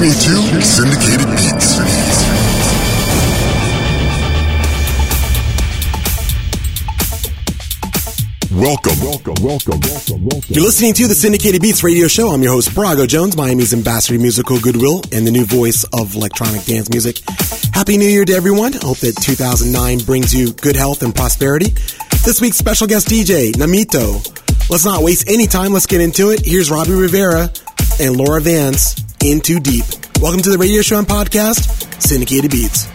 listening to Syndicated Beats. Welcome. Welcome, welcome, welcome, welcome. You're listening to the Syndicated Beats radio show. I'm your host, Brago Jones, Miami's ambassador musical goodwill and the new voice of electronic dance music. Happy New Year to everyone. Hope that 2009 brings you good health and prosperity. This week's special guest DJ, Namito. Let's not waste any time. Let's get into it. Here's Robbie Rivera and Laura Vance in Too Deep. Welcome to the radio show and podcast, Syndicated Beats.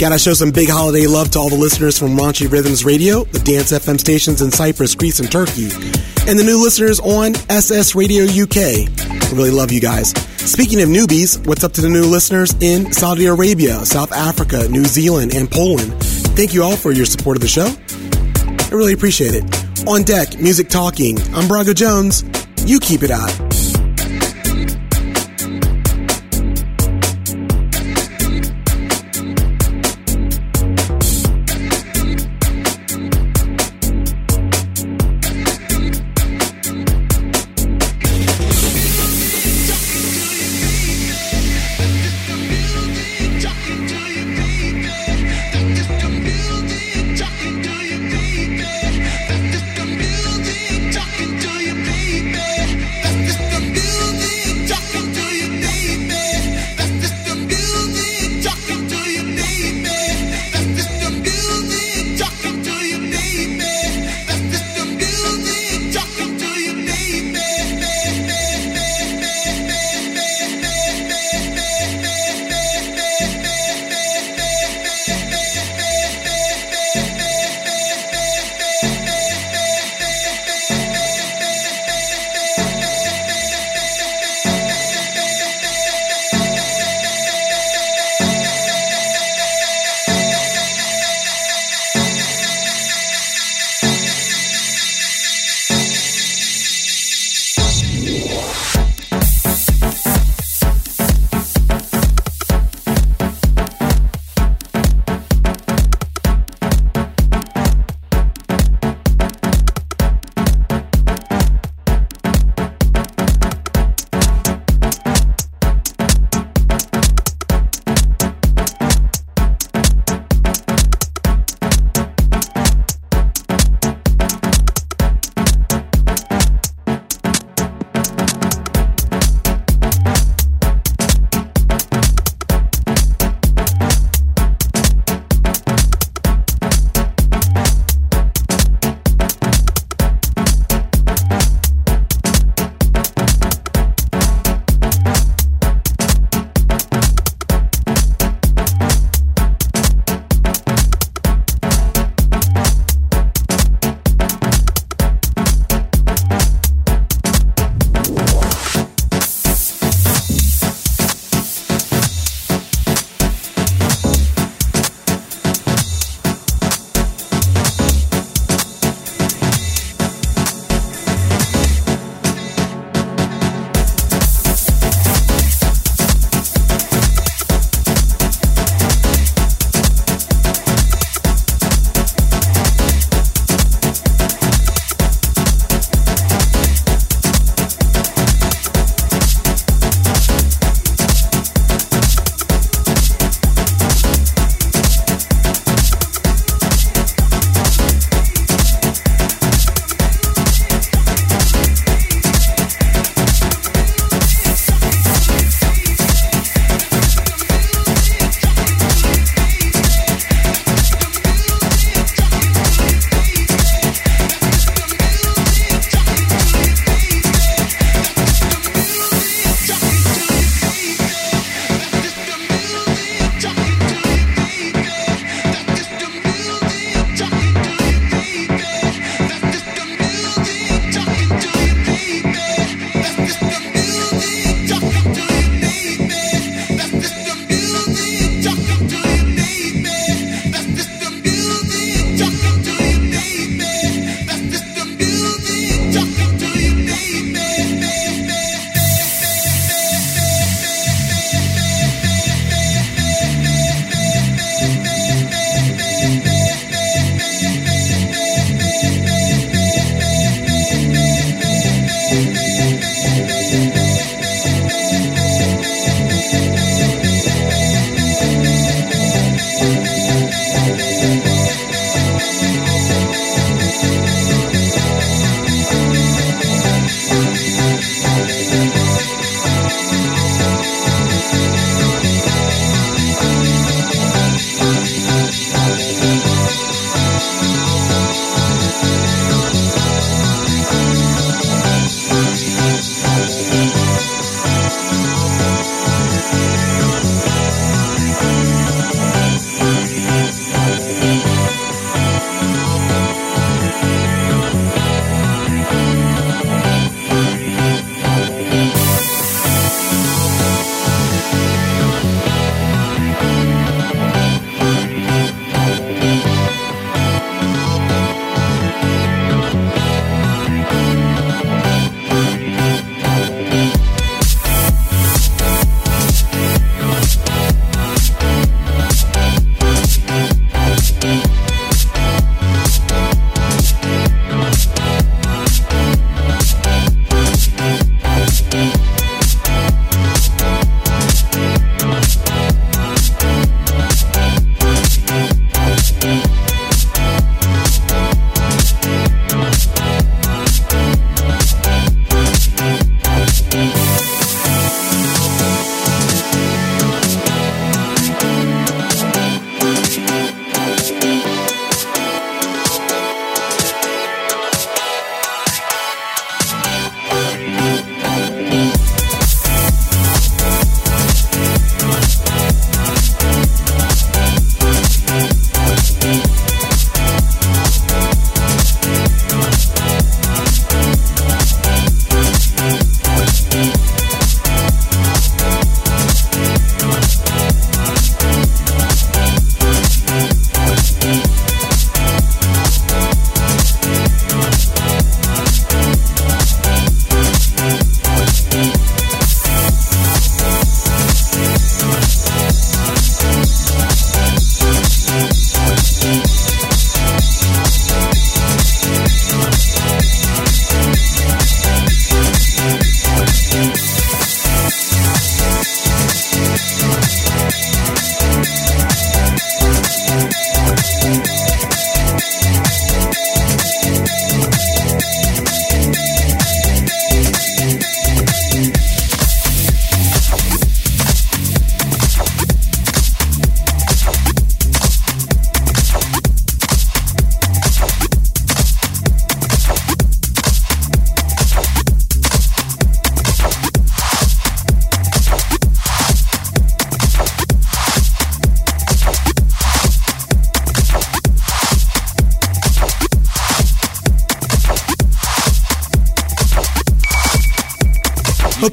Gotta show some big holiday love to all the listeners from Raunchy Rhythms Radio, the Dance FM stations in Cyprus, Greece, and Turkey, and the new listeners on SS Radio UK. Really love you guys. Speaking of newbies, what's up to the new listeners in Saudi Arabia, South Africa, New Zealand, and Poland? Thank you all for your support of the show. I really appreciate it. On deck, music talking. I'm Braga Jones. You keep it out.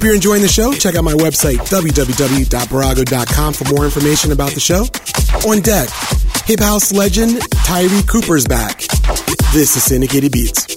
You're enjoying the show. Check out my website, www.barago.com for more information about the show. On deck, hip house legend Tyree Cooper's back. This is Syndicated Beats.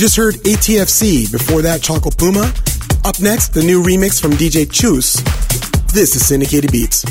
Just heard ATFC. Before that, Choco Puma. Up next, the new remix from DJ Chus. This is Syndicated Beats.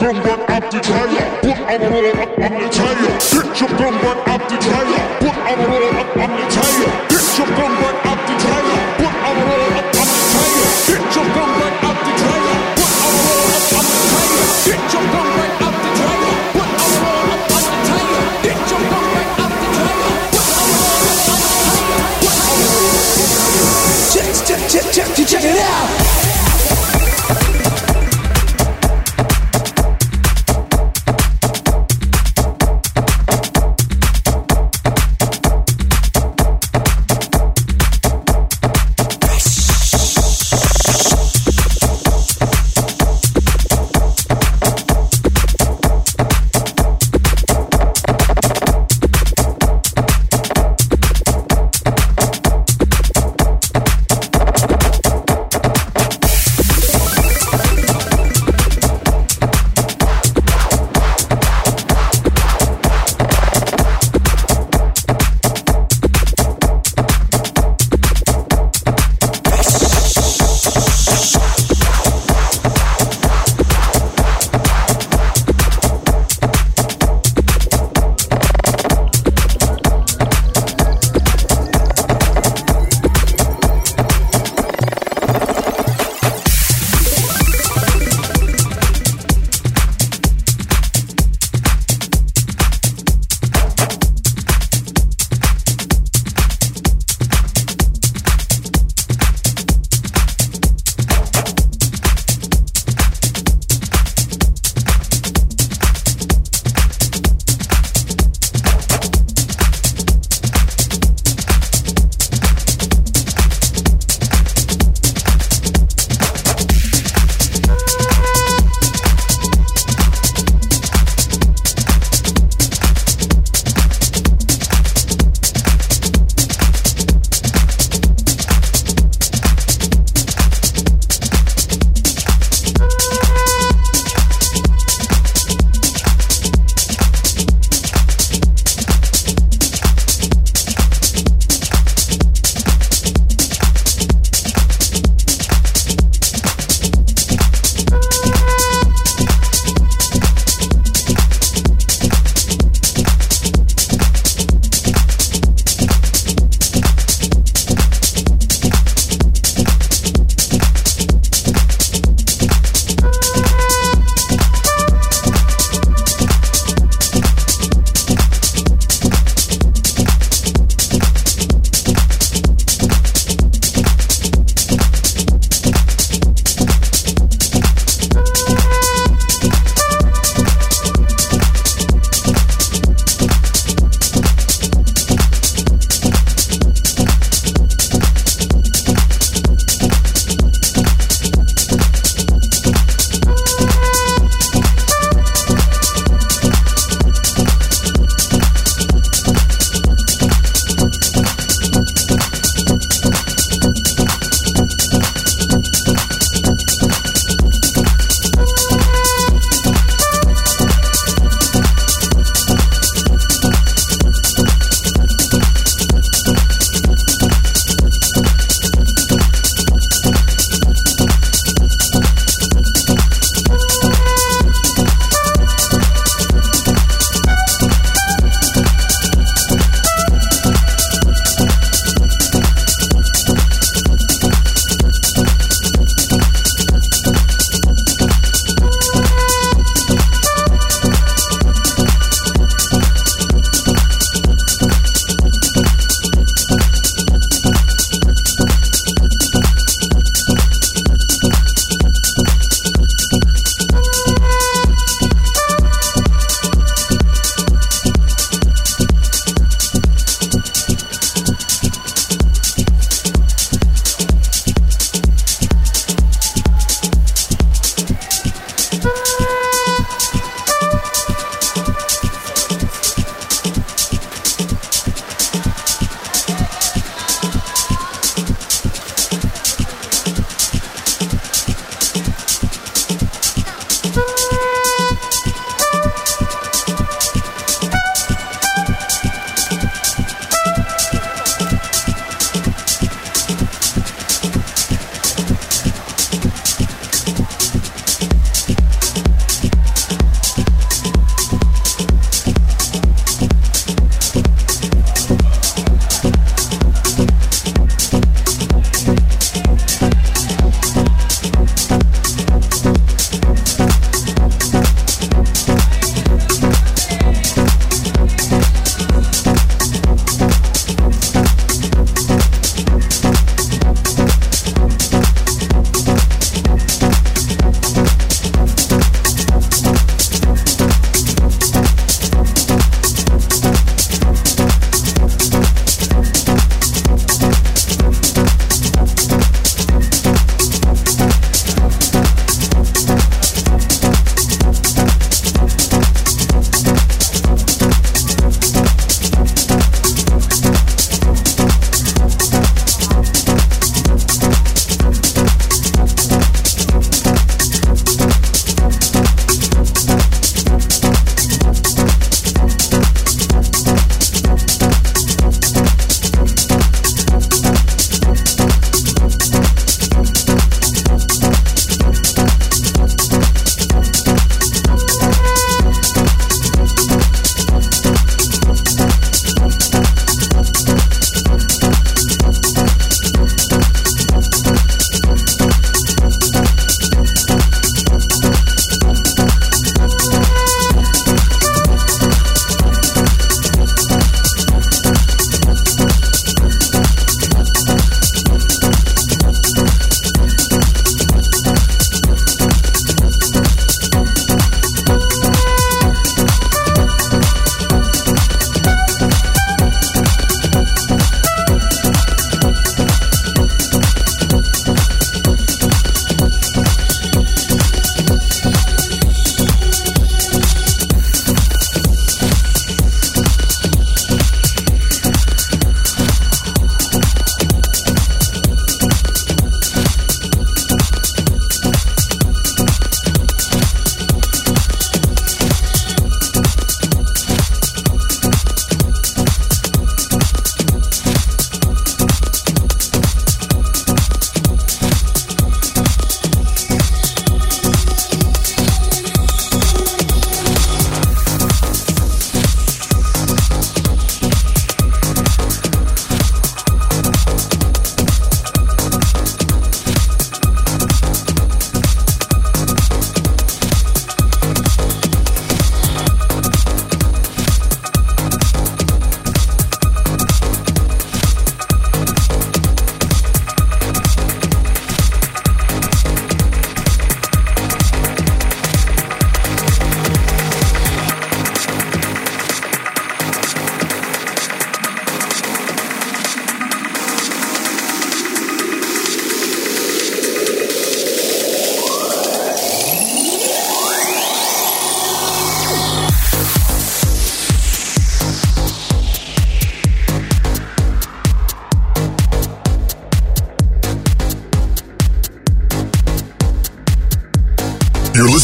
bum gun up the tire. Put our roll up on the tire. Sit your bum gun up the tire.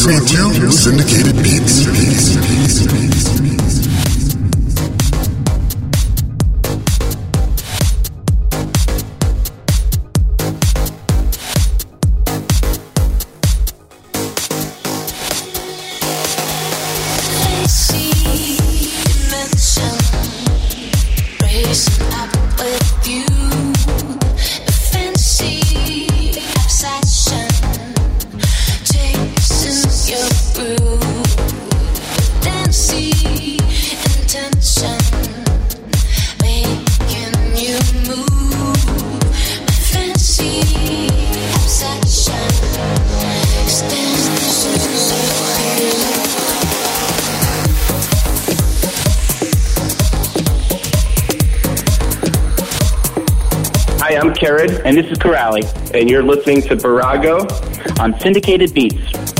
You're this is Corrali, and you're listening to Barago on Syndicated Beats.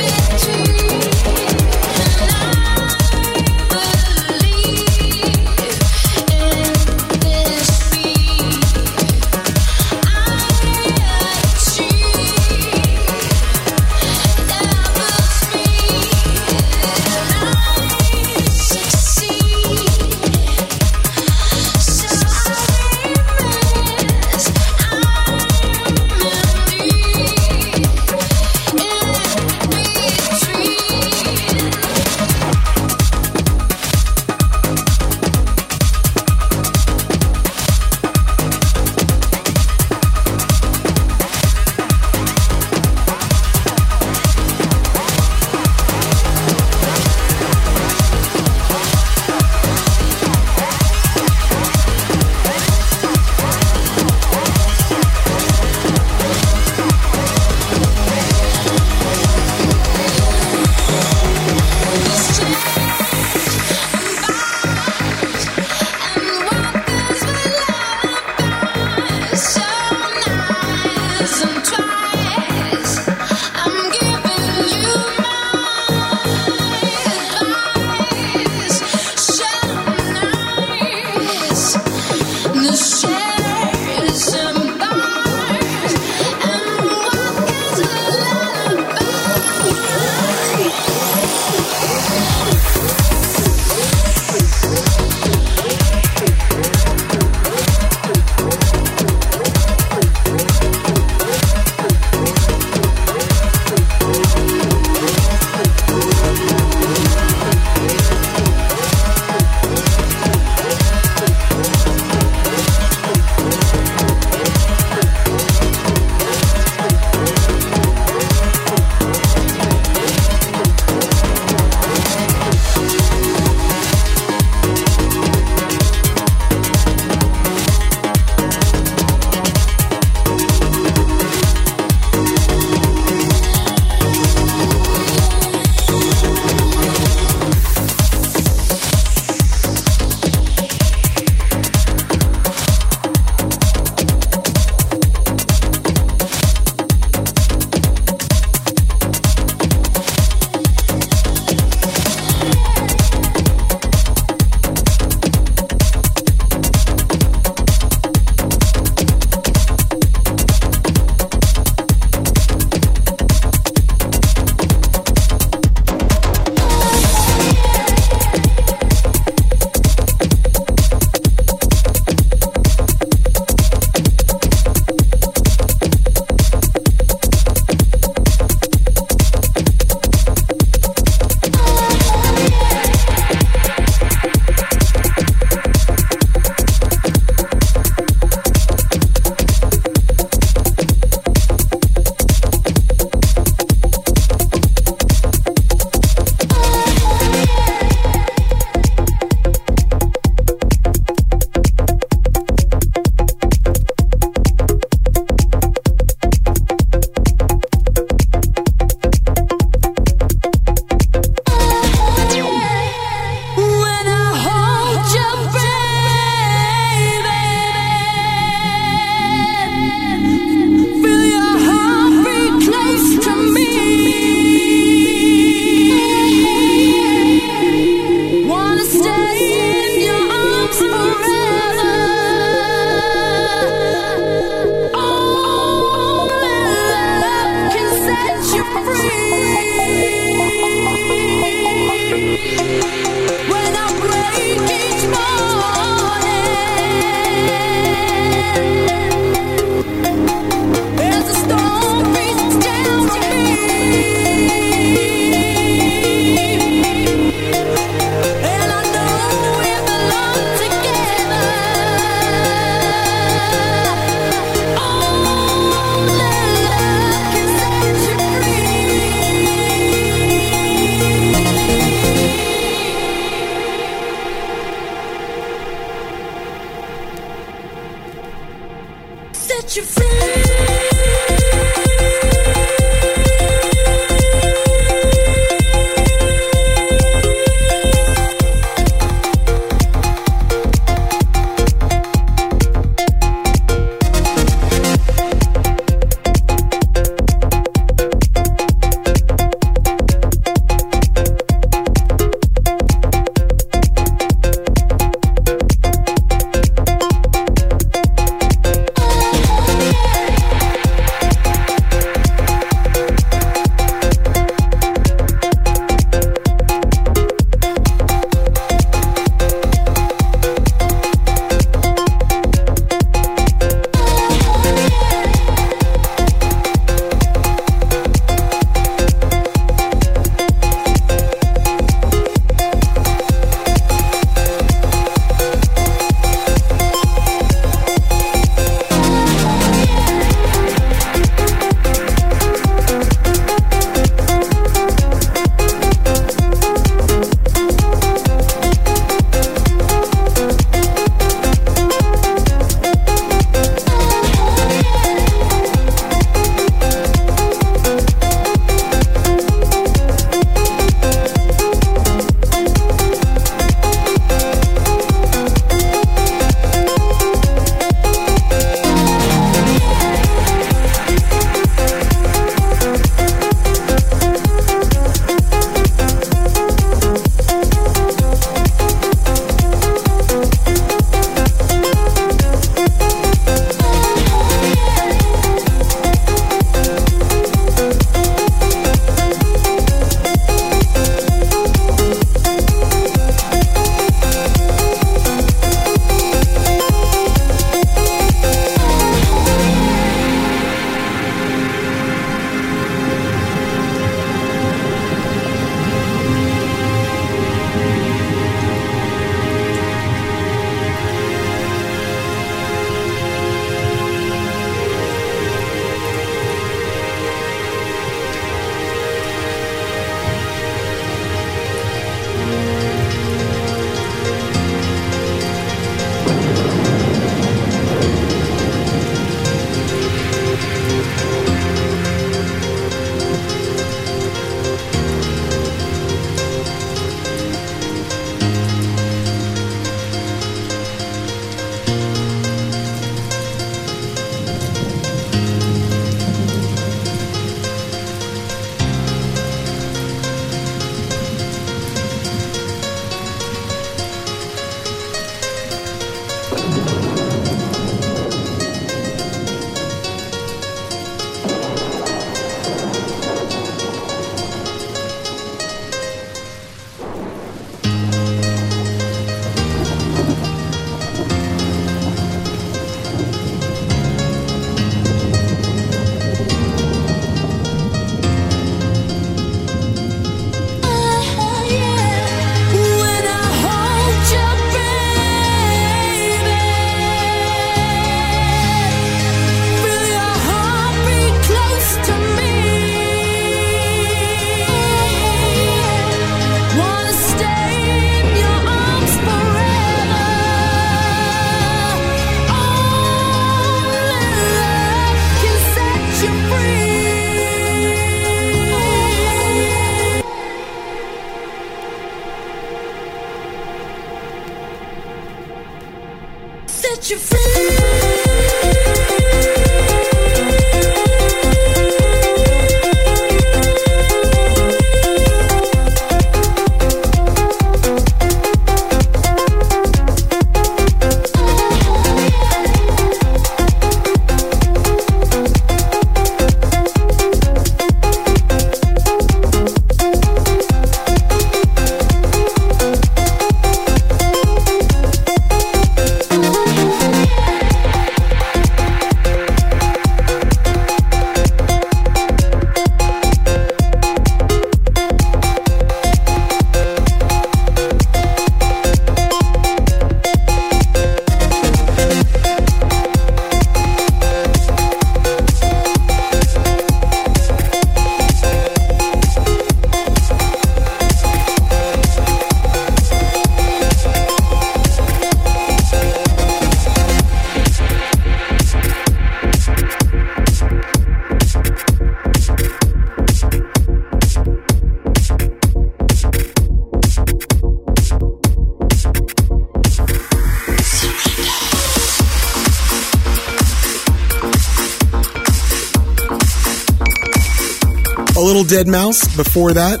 Deadmau5 before that.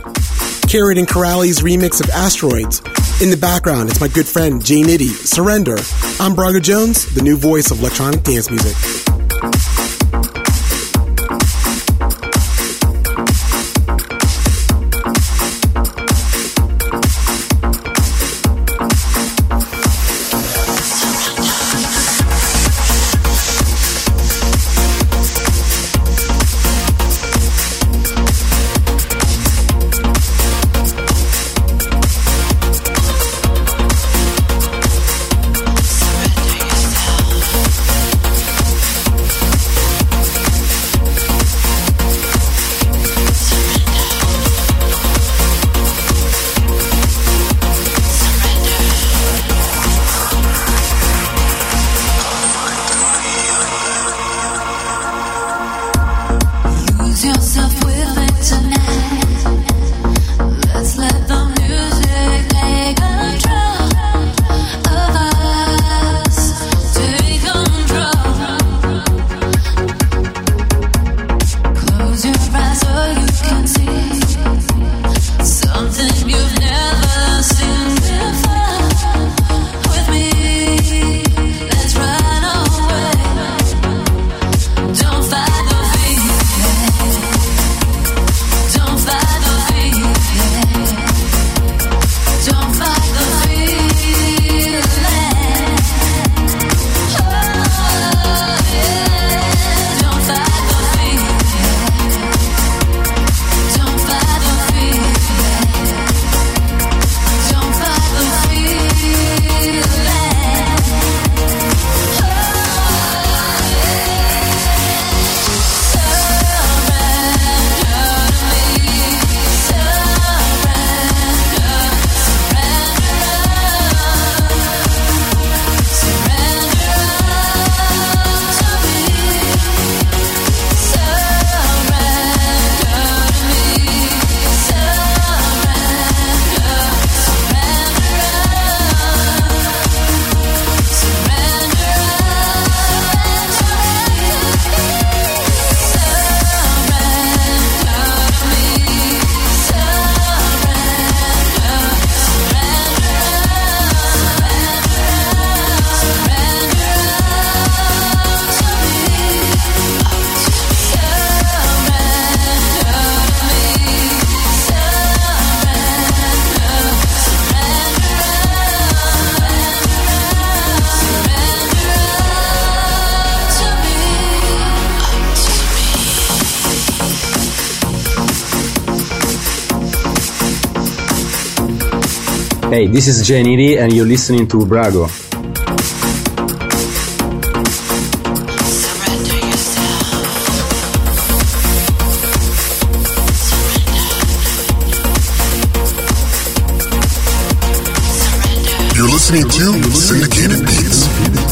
Carrot and Corrali's remix of Asteroids. In the background, it's my good friend Jane Nitty, Surrender. I'm Braga Jones, the new voice of electronic dance music. Hey, this is Janity and you're listening to Brago. You're listening to Syndicated Beats.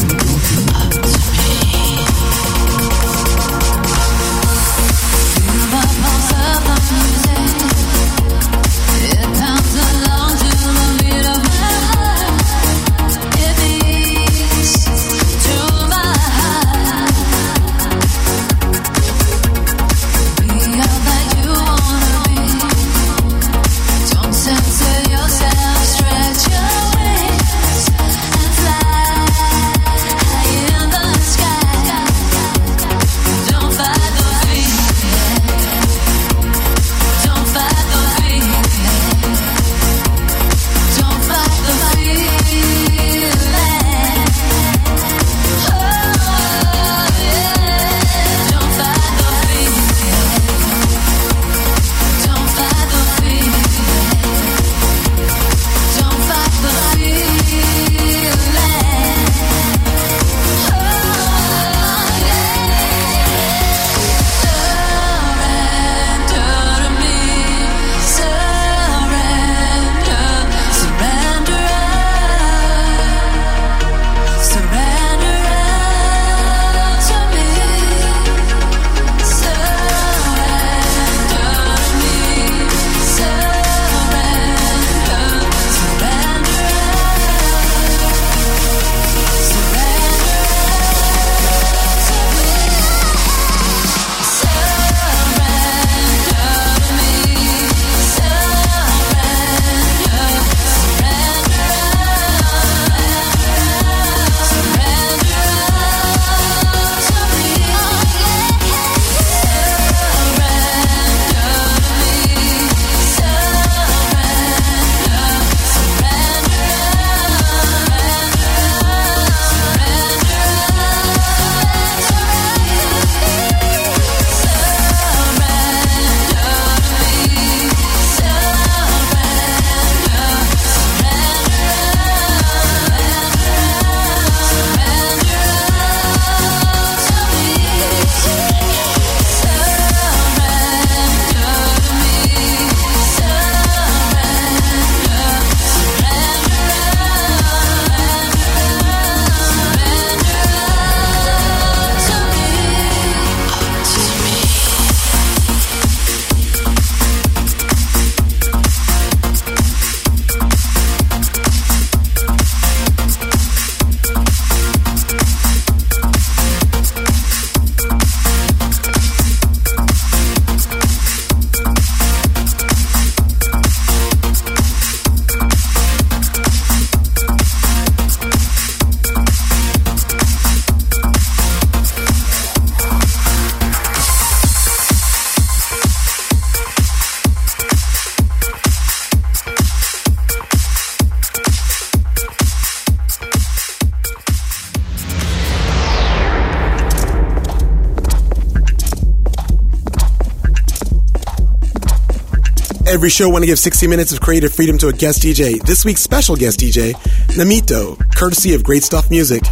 Every show want to give 60 minutes of creative freedom to a guest DJ. This week's special guest DJ, Namito, courtesy of Great Stuff Music.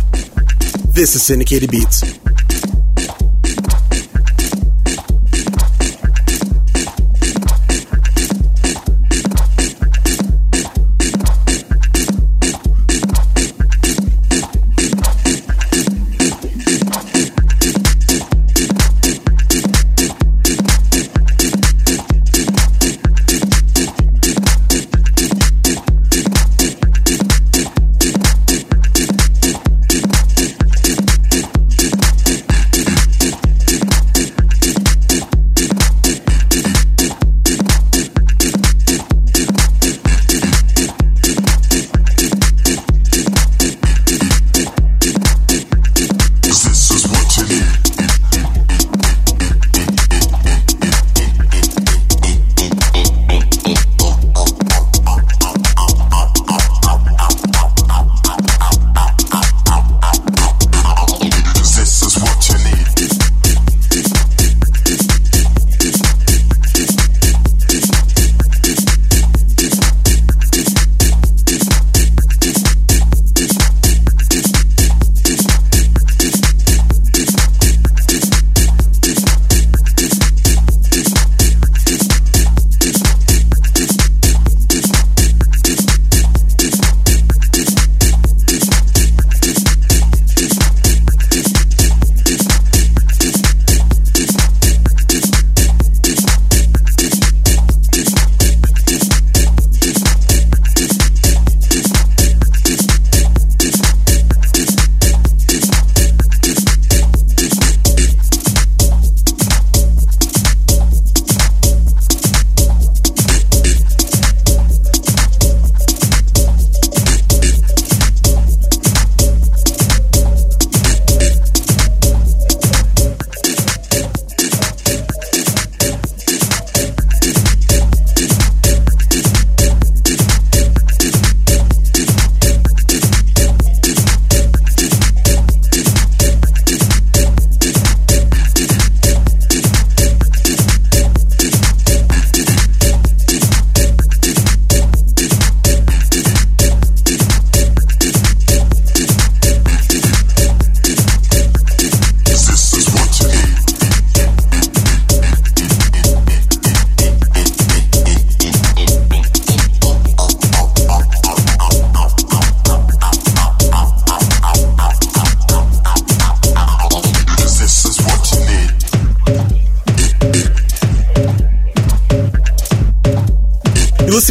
This is Syndicated Beats.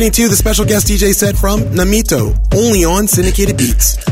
Listening to the special guest DJ set from Namito, only on Syndicated Beats.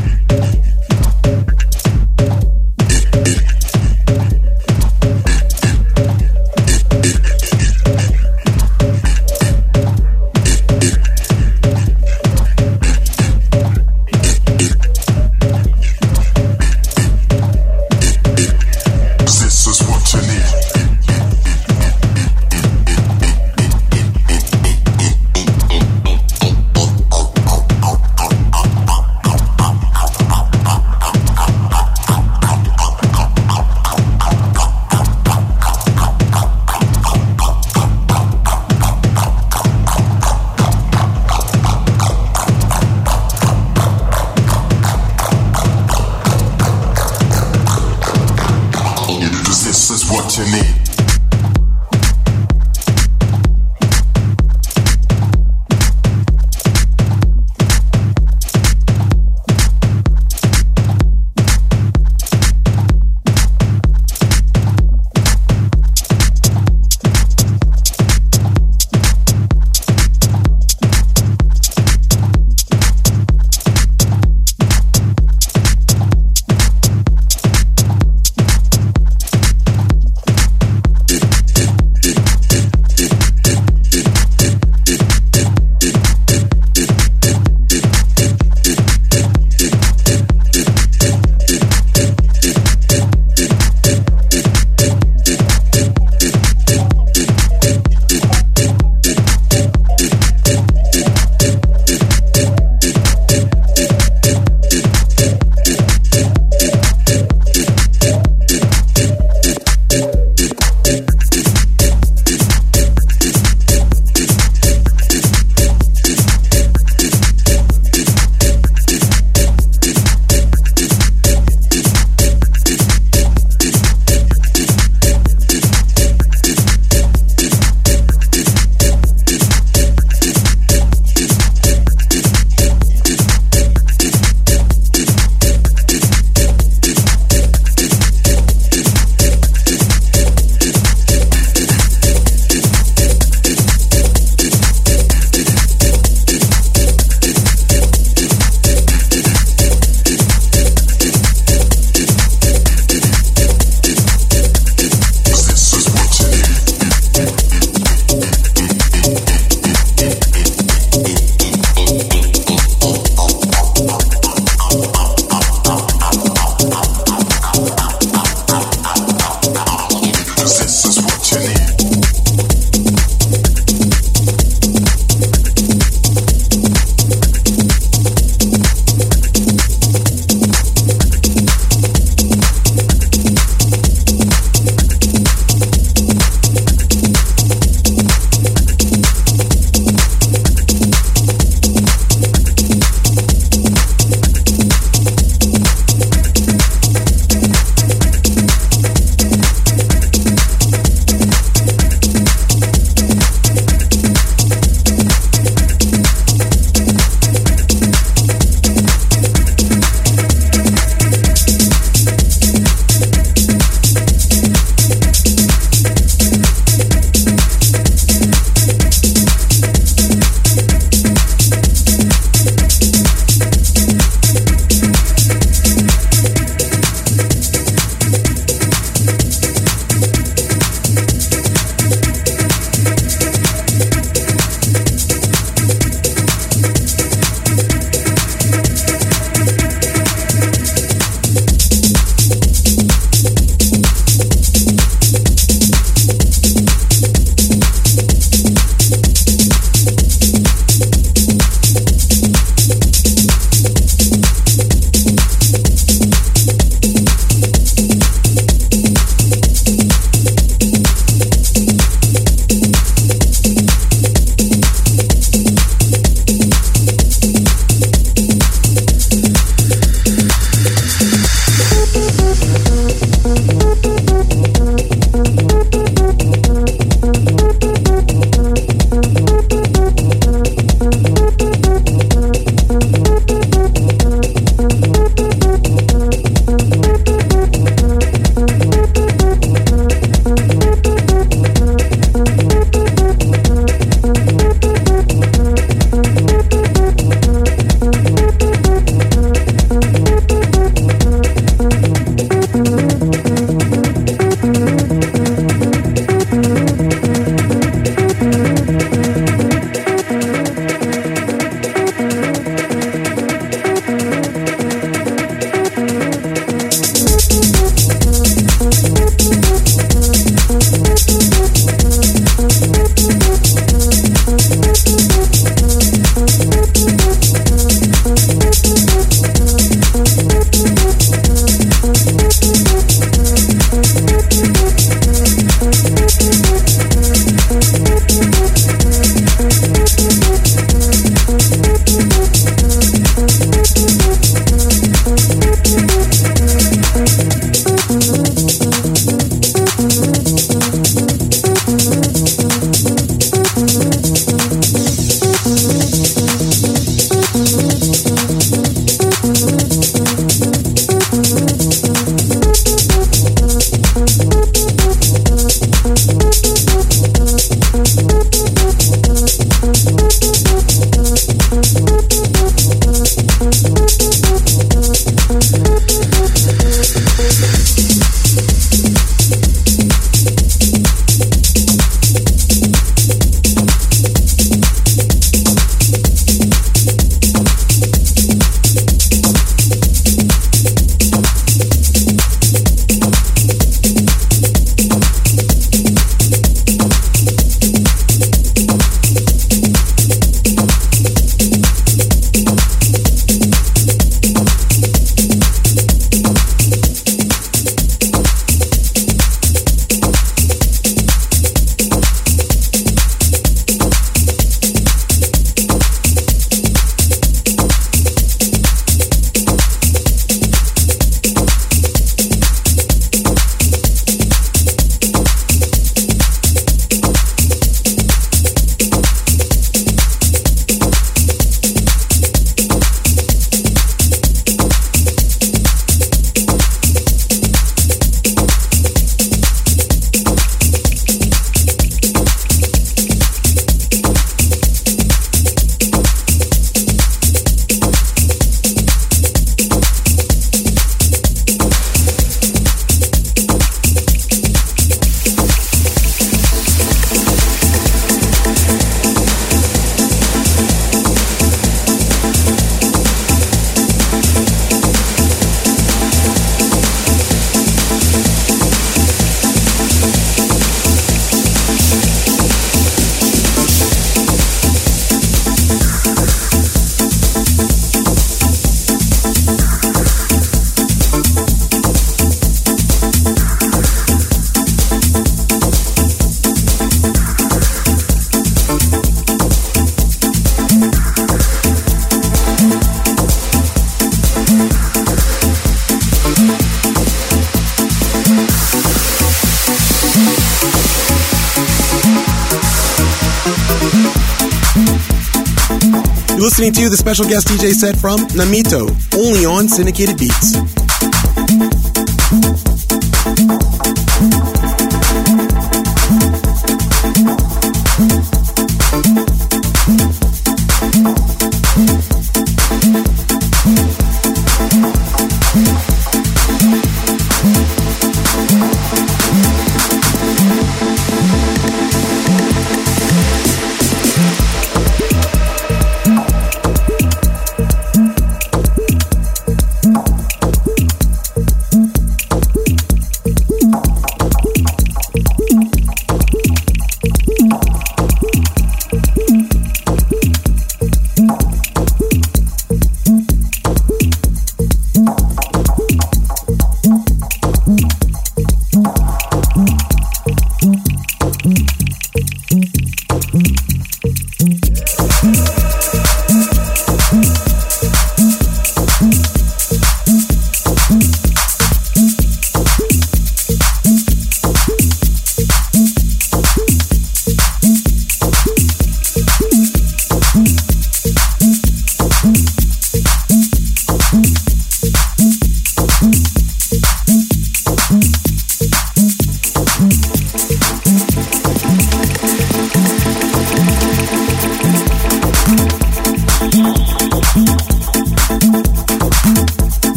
Listening to you the special guest DJ set from Namito, only on Syndicated Beats.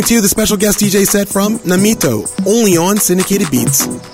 2022, the special guest DJ set from Namito, only on Syndicated Beats.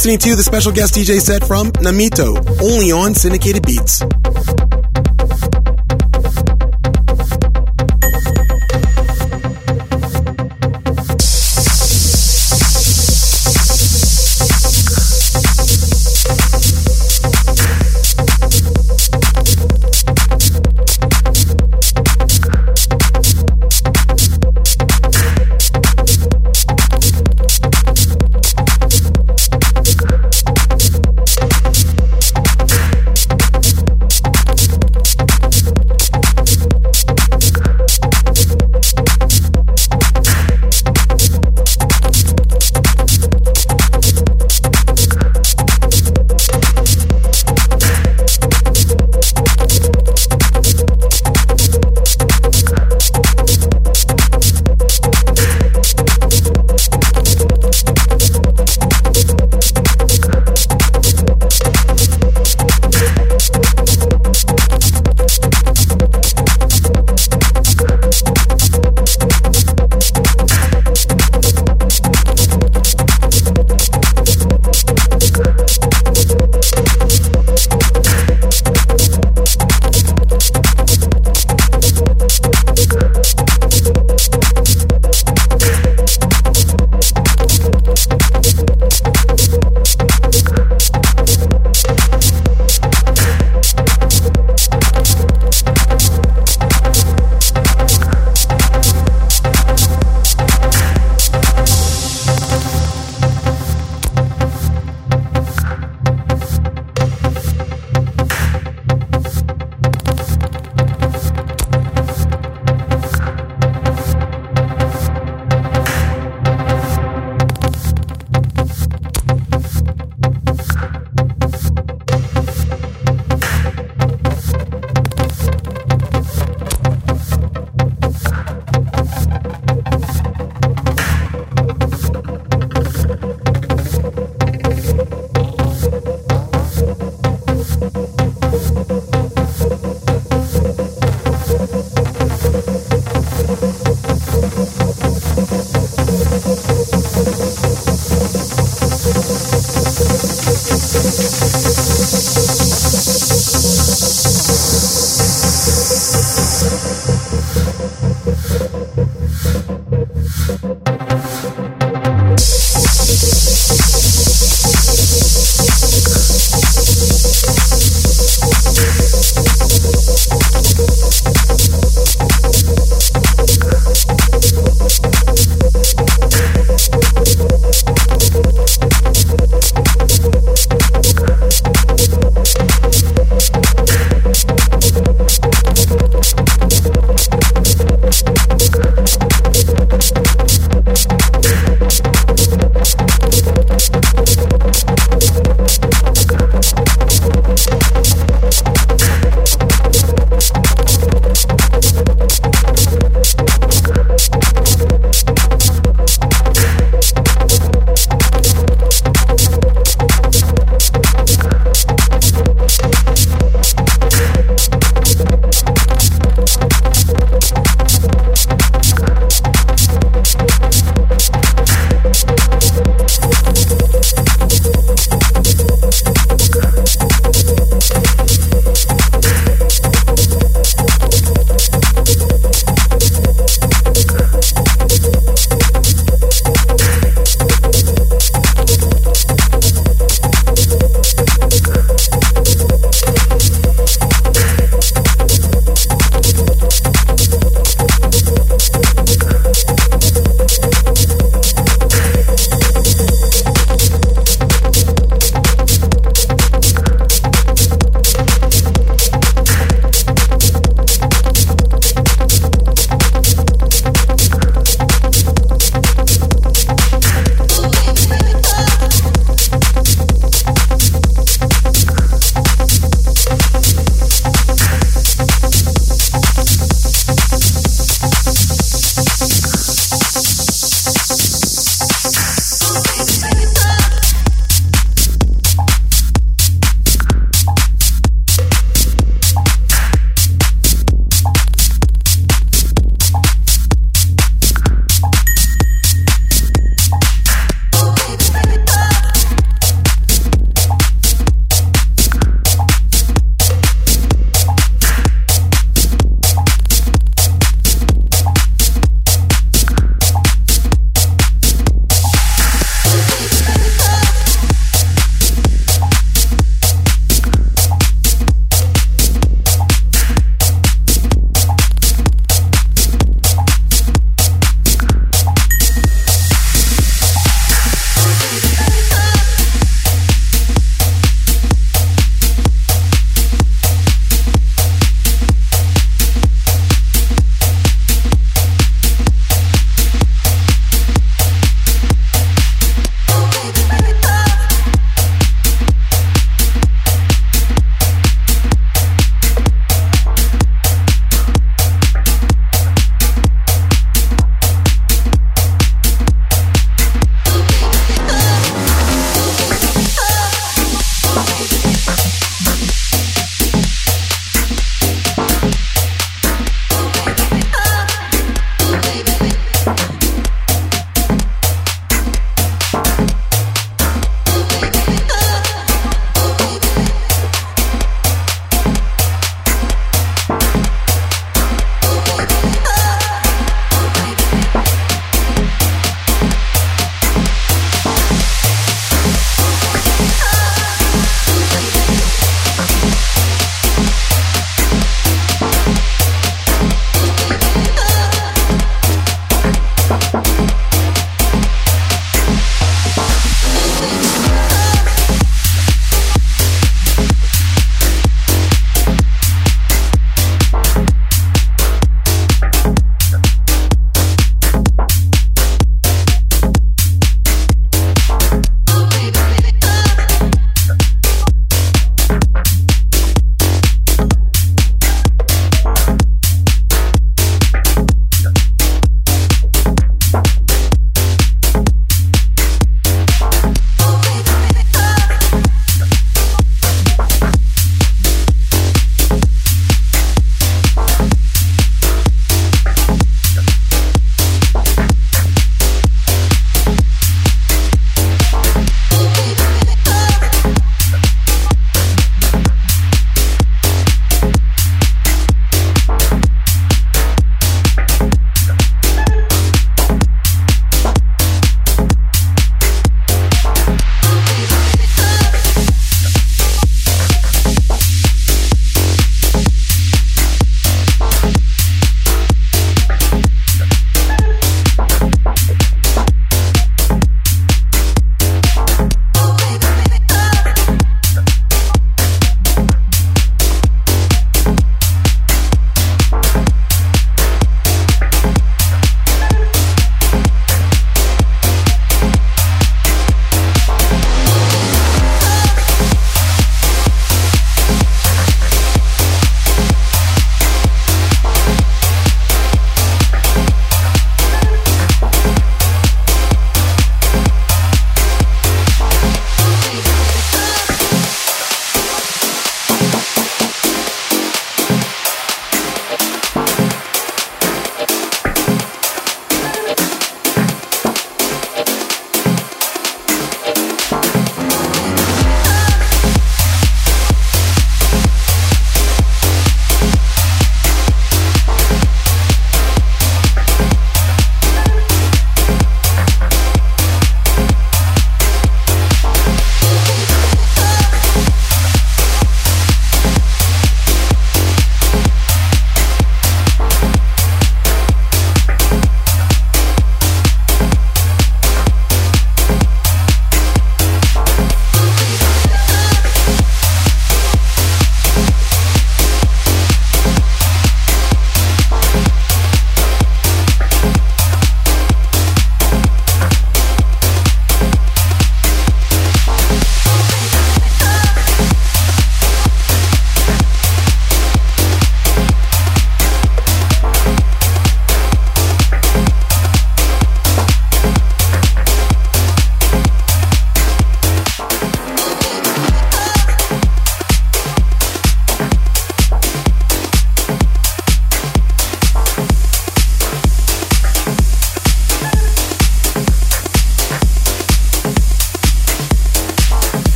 Listening to the special guest DJ set from Namito, only on Syndicated Beats.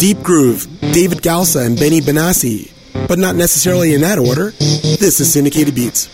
Deep Groove, David Galsa, and Benny Benassi, but not necessarily in that order. This is Syndicated Beats.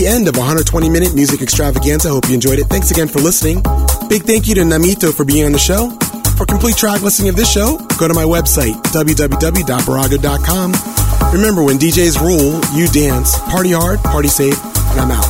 The end of a 120 minute music extravaganza. I Hope you enjoyed it. Thanks again for listening. Big thank you to Namito for being on the show. For complete track listing of this show, go to my website, www.barago.com. Remember, when DJs rule, you dance. Party hard, party safe, and I'm out.